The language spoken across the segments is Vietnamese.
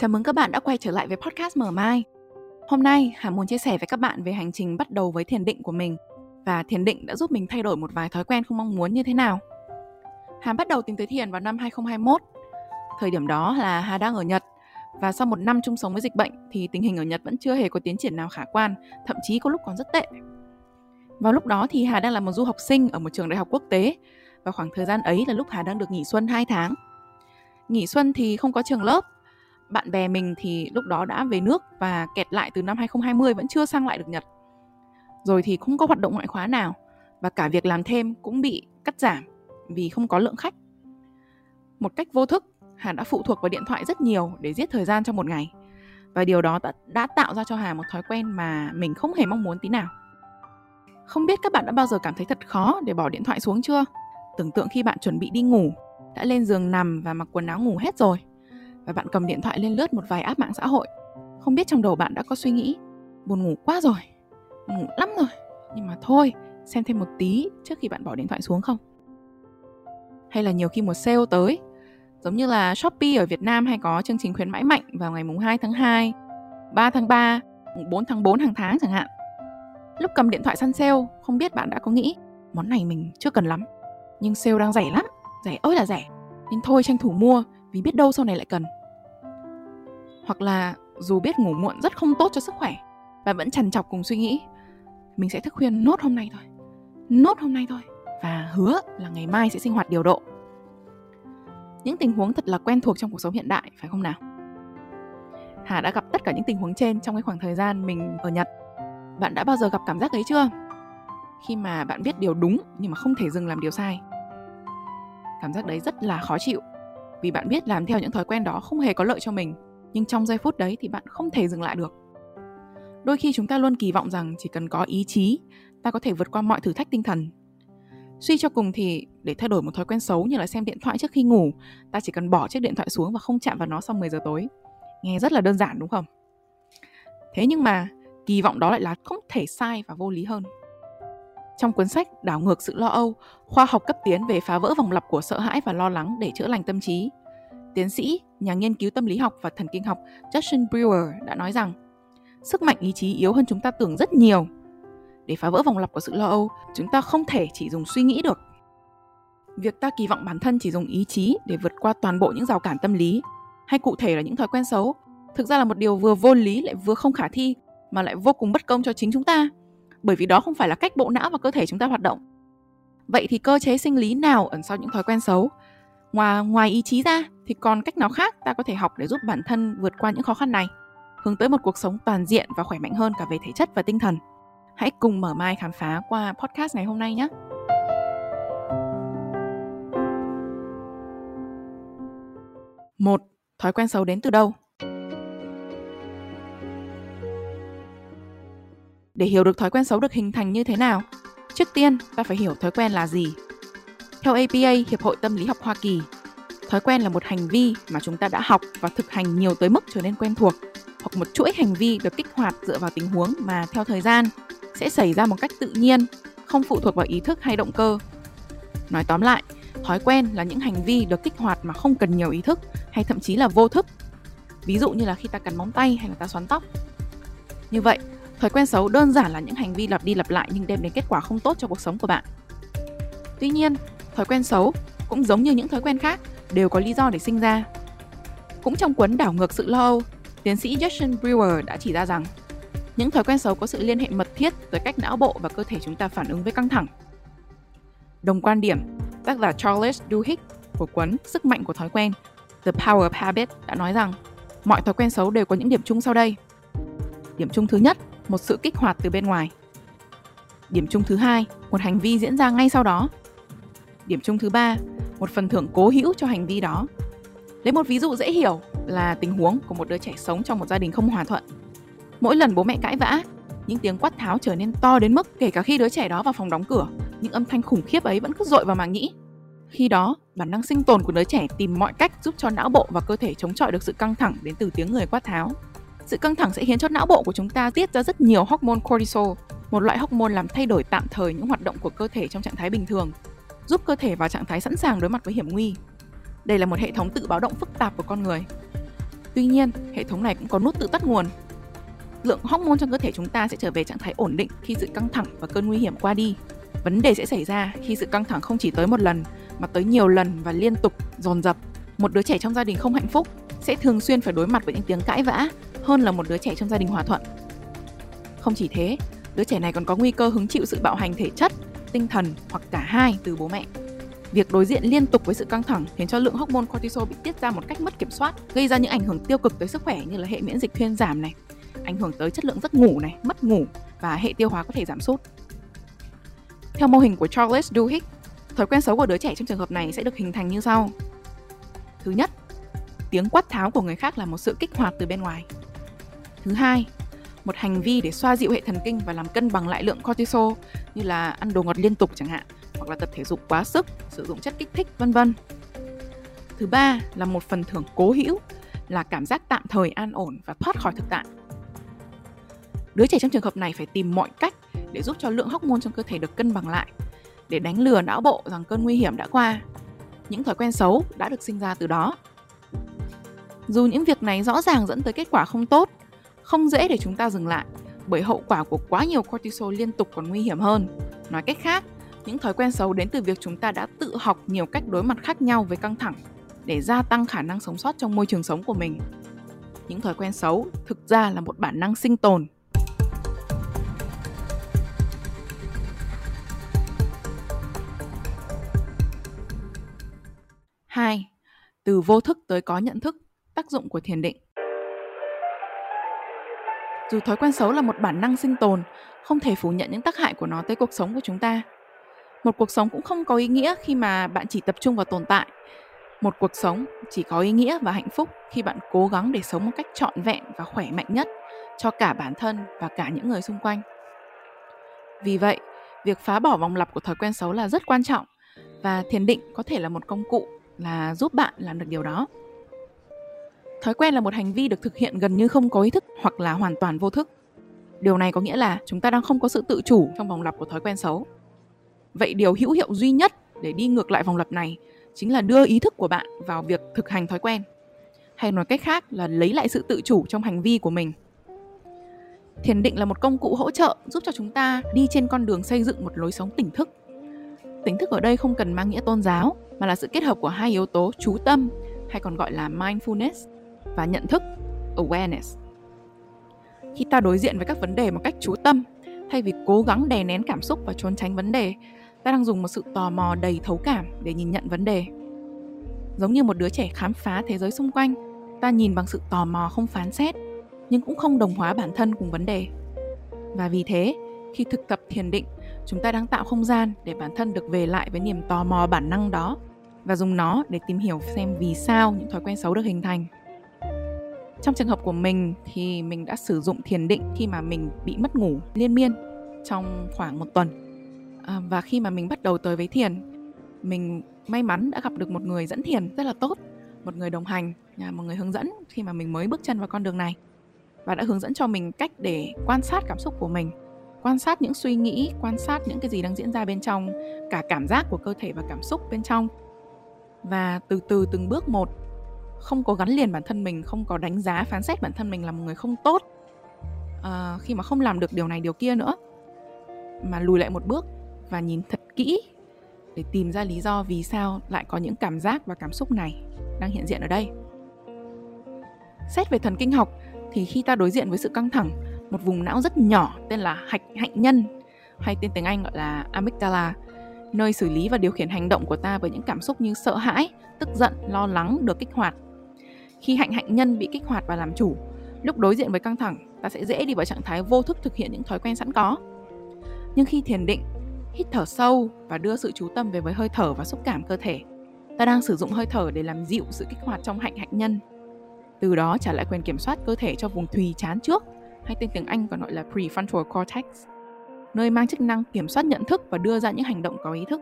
Chào mừng các bạn đã quay trở lại với podcast Mở Mai. Hôm nay Hà muốn chia sẻ với các bạn về hành trình bắt đầu với thiền định của mình và thiền định đã giúp mình thay đổi một vài thói quen không mong muốn như thế nào. Hà bắt đầu tìm tới thiền vào năm 2021. Thời điểm đó là Hà đang ở Nhật và sau một năm chung sống với dịch bệnh thì tình hình ở Nhật vẫn chưa hề có tiến triển nào khả quan, thậm chí có lúc còn rất tệ. Vào lúc đó thì Hà đang là một du học sinh ở một trường đại học quốc tế và khoảng thời gian ấy là lúc Hà đang được nghỉ xuân 2 tháng. Nghỉ xuân thì không có trường lớp bạn bè mình thì lúc đó đã về nước và kẹt lại từ năm 2020 vẫn chưa sang lại được Nhật. Rồi thì không có hoạt động ngoại khóa nào và cả việc làm thêm cũng bị cắt giảm vì không có lượng khách. Một cách vô thức, Hà đã phụ thuộc vào điện thoại rất nhiều để giết thời gian trong một ngày. Và điều đó đã, tạo ra cho Hà một thói quen mà mình không hề mong muốn tí nào. Không biết các bạn đã bao giờ cảm thấy thật khó để bỏ điện thoại xuống chưa? Tưởng tượng khi bạn chuẩn bị đi ngủ, đã lên giường nằm và mặc quần áo ngủ hết rồi và bạn cầm điện thoại lên lướt một vài app mạng xã hội. Không biết trong đầu bạn đã có suy nghĩ buồn ngủ quá rồi buồn ngủ lắm rồi. Nhưng mà thôi xem thêm một tí trước khi bạn bỏ điện thoại xuống không? Hay là nhiều khi một sale tới giống như là Shopee ở Việt Nam hay có chương trình khuyến mãi mạnh vào ngày mùng 2 tháng 2, 3 tháng 3, mùng 4 tháng 4 hàng tháng chẳng hạn. Lúc cầm điện thoại săn sale, không biết bạn đã có nghĩ món này mình chưa cần lắm, nhưng sale đang rẻ lắm, rẻ ơi là rẻ, nên thôi tranh thủ mua vì biết đâu sau này lại cần hoặc là dù biết ngủ muộn rất không tốt cho sức khỏe và vẫn trằn trọc cùng suy nghĩ, mình sẽ thức khuyên nốt hôm nay thôi. Nốt hôm nay thôi và hứa là ngày mai sẽ sinh hoạt điều độ. Những tình huống thật là quen thuộc trong cuộc sống hiện đại, phải không nào? Hà đã gặp tất cả những tình huống trên trong cái khoảng thời gian mình ở nhật. Bạn đã bao giờ gặp cảm giác ấy chưa? Khi mà bạn biết điều đúng nhưng mà không thể dừng làm điều sai. Cảm giác đấy rất là khó chịu vì bạn biết làm theo những thói quen đó không hề có lợi cho mình nhưng trong giây phút đấy thì bạn không thể dừng lại được. Đôi khi chúng ta luôn kỳ vọng rằng chỉ cần có ý chí ta có thể vượt qua mọi thử thách tinh thần. Suy cho cùng thì để thay đổi một thói quen xấu như là xem điện thoại trước khi ngủ ta chỉ cần bỏ chiếc điện thoại xuống và không chạm vào nó sau 10 giờ tối. Nghe rất là đơn giản đúng không? Thế nhưng mà kỳ vọng đó lại là không thể sai và vô lý hơn. Trong cuốn sách Đảo ngược sự lo âu, khoa học cấp tiến về phá vỡ vòng lặp của sợ hãi và lo lắng để chữa lành tâm trí, tiến sĩ, nhà nghiên cứu tâm lý học và thần kinh học Justin Brewer đã nói rằng sức mạnh ý chí yếu hơn chúng ta tưởng rất nhiều. Để phá vỡ vòng lặp của sự lo âu, chúng ta không thể chỉ dùng suy nghĩ được. Việc ta kỳ vọng bản thân chỉ dùng ý chí để vượt qua toàn bộ những rào cản tâm lý, hay cụ thể là những thói quen xấu, thực ra là một điều vừa vô lý lại vừa không khả thi mà lại vô cùng bất công cho chính chúng ta bởi vì đó không phải là cách bộ não và cơ thể chúng ta hoạt động. Vậy thì cơ chế sinh lý nào ẩn sau những thói quen xấu? Ngoài ngoài ý chí ra thì còn cách nào khác ta có thể học để giúp bản thân vượt qua những khó khăn này, hướng tới một cuộc sống toàn diện và khỏe mạnh hơn cả về thể chất và tinh thần. Hãy cùng mở mai khám phá qua podcast ngày hôm nay nhé. Một, thói quen xấu đến từ đâu? Để hiểu được thói quen xấu được hình thành như thế nào, trước tiên ta phải hiểu thói quen là gì. Theo APA, Hiệp hội Tâm lý học Hoa Kỳ, thói quen là một hành vi mà chúng ta đã học và thực hành nhiều tới mức trở nên quen thuộc, hoặc một chuỗi hành vi được kích hoạt dựa vào tình huống mà theo thời gian sẽ xảy ra một cách tự nhiên, không phụ thuộc vào ý thức hay động cơ. Nói tóm lại, thói quen là những hành vi được kích hoạt mà không cần nhiều ý thức hay thậm chí là vô thức. Ví dụ như là khi ta cắn móng tay hay là ta xoắn tóc. Như vậy, Thói quen xấu đơn giản là những hành vi lặp đi lặp lại nhưng đem đến kết quả không tốt cho cuộc sống của bạn. Tuy nhiên, thói quen xấu cũng giống như những thói quen khác đều có lý do để sinh ra. Cũng trong cuốn Đảo ngược sự lo âu, tiến sĩ Justin Brewer đã chỉ ra rằng những thói quen xấu có sự liên hệ mật thiết với cách não bộ và cơ thể chúng ta phản ứng với căng thẳng. Đồng quan điểm, tác giả Charles Duhigg của cuốn Sức mạnh của thói quen The Power of Habit đã nói rằng mọi thói quen xấu đều có những điểm chung sau đây. Điểm chung thứ nhất một sự kích hoạt từ bên ngoài. Điểm chung thứ hai, một hành vi diễn ra ngay sau đó. Điểm chung thứ ba, một phần thưởng cố hữu cho hành vi đó. Lấy một ví dụ dễ hiểu là tình huống của một đứa trẻ sống trong một gia đình không hòa thuận. Mỗi lần bố mẹ cãi vã, những tiếng quát tháo trở nên to đến mức kể cả khi đứa trẻ đó vào phòng đóng cửa, những âm thanh khủng khiếp ấy vẫn cứ dội vào màng nhĩ. Khi đó, bản năng sinh tồn của đứa trẻ tìm mọi cách giúp cho não bộ và cơ thể chống chọi được sự căng thẳng đến từ tiếng người quát tháo. Sự căng thẳng sẽ khiến cho não bộ của chúng ta tiết ra rất nhiều hormone cortisol, một loại hormone làm thay đổi tạm thời những hoạt động của cơ thể trong trạng thái bình thường, giúp cơ thể vào trạng thái sẵn sàng đối mặt với hiểm nguy. Đây là một hệ thống tự báo động phức tạp của con người. Tuy nhiên, hệ thống này cũng có nút tự tắt nguồn. Lượng hormone trong cơ thể chúng ta sẽ trở về trạng thái ổn định khi sự căng thẳng và cơn nguy hiểm qua đi. Vấn đề sẽ xảy ra khi sự căng thẳng không chỉ tới một lần mà tới nhiều lần và liên tục dồn dập. Một đứa trẻ trong gia đình không hạnh phúc sẽ thường xuyên phải đối mặt với những tiếng cãi vã hơn là một đứa trẻ trong gia đình hòa thuận. Không chỉ thế, đứa trẻ này còn có nguy cơ hứng chịu sự bạo hành thể chất, tinh thần hoặc cả hai từ bố mẹ. Việc đối diện liên tục với sự căng thẳng khiến cho lượng hormone cortisol bị tiết ra một cách mất kiểm soát, gây ra những ảnh hưởng tiêu cực tới sức khỏe như là hệ miễn dịch thuyên giảm này, ảnh hưởng tới chất lượng giấc ngủ này, mất ngủ và hệ tiêu hóa có thể giảm sút. Theo mô hình của Charles Duhigg, thói quen xấu của đứa trẻ trong trường hợp này sẽ được hình thành như sau. Thứ nhất, tiếng quát tháo của người khác là một sự kích hoạt từ bên ngoài. Thứ hai, một hành vi để xoa dịu hệ thần kinh và làm cân bằng lại lượng cortisol như là ăn đồ ngọt liên tục chẳng hạn, hoặc là tập thể dục quá sức, sử dụng chất kích thích vân vân. Thứ ba là một phần thưởng cố hữu là cảm giác tạm thời an ổn và thoát khỏi thực tại. Đứa trẻ trong trường hợp này phải tìm mọi cách để giúp cho lượng hormone trong cơ thể được cân bằng lại, để đánh lừa não bộ rằng cơn nguy hiểm đã qua. Những thói quen xấu đã được sinh ra từ đó. Dù những việc này rõ ràng dẫn tới kết quả không tốt, không dễ để chúng ta dừng lại, bởi hậu quả của quá nhiều cortisol liên tục còn nguy hiểm hơn. Nói cách khác, những thói quen xấu đến từ việc chúng ta đã tự học nhiều cách đối mặt khác nhau với căng thẳng để gia tăng khả năng sống sót trong môi trường sống của mình. Những thói quen xấu thực ra là một bản năng sinh tồn Hai, Từ vô thức tới có nhận thức, tác dụng của thiền định. Dù thói quen xấu là một bản năng sinh tồn, không thể phủ nhận những tác hại của nó tới cuộc sống của chúng ta. Một cuộc sống cũng không có ý nghĩa khi mà bạn chỉ tập trung vào tồn tại. Một cuộc sống chỉ có ý nghĩa và hạnh phúc khi bạn cố gắng để sống một cách trọn vẹn và khỏe mạnh nhất cho cả bản thân và cả những người xung quanh. Vì vậy, việc phá bỏ vòng lặp của thói quen xấu là rất quan trọng và thiền định có thể là một công cụ là giúp bạn làm được điều đó thói quen là một hành vi được thực hiện gần như không có ý thức hoặc là hoàn toàn vô thức. Điều này có nghĩa là chúng ta đang không có sự tự chủ trong vòng lặp của thói quen xấu. Vậy điều hữu hiệu duy nhất để đi ngược lại vòng lặp này chính là đưa ý thức của bạn vào việc thực hành thói quen, hay nói cách khác là lấy lại sự tự chủ trong hành vi của mình. Thiền định là một công cụ hỗ trợ giúp cho chúng ta đi trên con đường xây dựng một lối sống tỉnh thức. Tỉnh thức ở đây không cần mang nghĩa tôn giáo, mà là sự kết hợp của hai yếu tố chú tâm, hay còn gọi là mindfulness và nhận thức awareness. Khi ta đối diện với các vấn đề một cách chú tâm, thay vì cố gắng đè nén cảm xúc và trốn tránh vấn đề, ta đang dùng một sự tò mò đầy thấu cảm để nhìn nhận vấn đề. Giống như một đứa trẻ khám phá thế giới xung quanh, ta nhìn bằng sự tò mò không phán xét, nhưng cũng không đồng hóa bản thân cùng vấn đề. Và vì thế, khi thực tập thiền định, chúng ta đang tạo không gian để bản thân được về lại với niềm tò mò bản năng đó và dùng nó để tìm hiểu xem vì sao những thói quen xấu được hình thành. Trong trường hợp của mình thì mình đã sử dụng thiền định khi mà mình bị mất ngủ liên miên trong khoảng một tuần. À, và khi mà mình bắt đầu tới với thiền, mình may mắn đã gặp được một người dẫn thiền rất là tốt, một người đồng hành, à, một người hướng dẫn khi mà mình mới bước chân vào con đường này và đã hướng dẫn cho mình cách để quan sát cảm xúc của mình quan sát những suy nghĩ quan sát những cái gì đang diễn ra bên trong cả cảm giác của cơ thể và cảm xúc bên trong và từ từ từng bước một không có gắn liền bản thân mình không có đánh giá phán xét bản thân mình là một người không tốt à, khi mà không làm được điều này điều kia nữa mà lùi lại một bước và nhìn thật kỹ để tìm ra lý do vì sao lại có những cảm giác và cảm xúc này đang hiện diện ở đây xét về thần kinh học thì khi ta đối diện với sự căng thẳng một vùng não rất nhỏ tên là hạch hạnh nhân hay tên tiếng Anh gọi là amygdala nơi xử lý và điều khiển hành động của ta với những cảm xúc như sợ hãi, tức giận, lo lắng được kích hoạt. Khi hạnh hạnh nhân bị kích hoạt và làm chủ, lúc đối diện với căng thẳng, ta sẽ dễ đi vào trạng thái vô thức thực hiện những thói quen sẵn có. Nhưng khi thiền định, hít thở sâu và đưa sự chú tâm về với hơi thở và xúc cảm cơ thể, ta đang sử dụng hơi thở để làm dịu sự kích hoạt trong hạnh hạnh nhân. Từ đó trả lại quyền kiểm soát cơ thể cho vùng thùy chán trước, hay tên tiếng Anh còn gọi là prefrontal cortex nơi mang chức năng kiểm soát nhận thức và đưa ra những hành động có ý thức.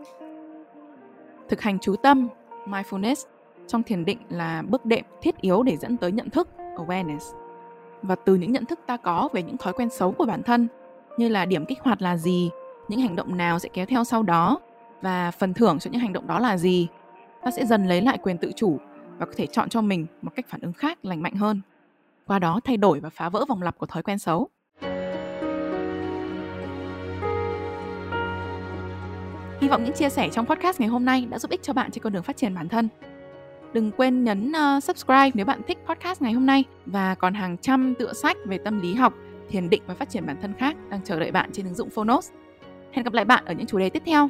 Thực hành chú tâm, mindfulness trong thiền định là bước đệm thiết yếu để dẫn tới nhận thức, awareness. Và từ những nhận thức ta có về những thói quen xấu của bản thân, như là điểm kích hoạt là gì, những hành động nào sẽ kéo theo sau đó và phần thưởng cho những hành động đó là gì, ta sẽ dần lấy lại quyền tự chủ và có thể chọn cho mình một cách phản ứng khác lành mạnh hơn. Qua đó thay đổi và phá vỡ vòng lặp của thói quen xấu. Hy vọng những chia sẻ trong podcast ngày hôm nay đã giúp ích cho bạn trên con đường phát triển bản thân. Đừng quên nhấn uh, subscribe nếu bạn thích podcast ngày hôm nay và còn hàng trăm tựa sách về tâm lý học, thiền định và phát triển bản thân khác đang chờ đợi bạn trên ứng dụng Phonos. Hẹn gặp lại bạn ở những chủ đề tiếp theo.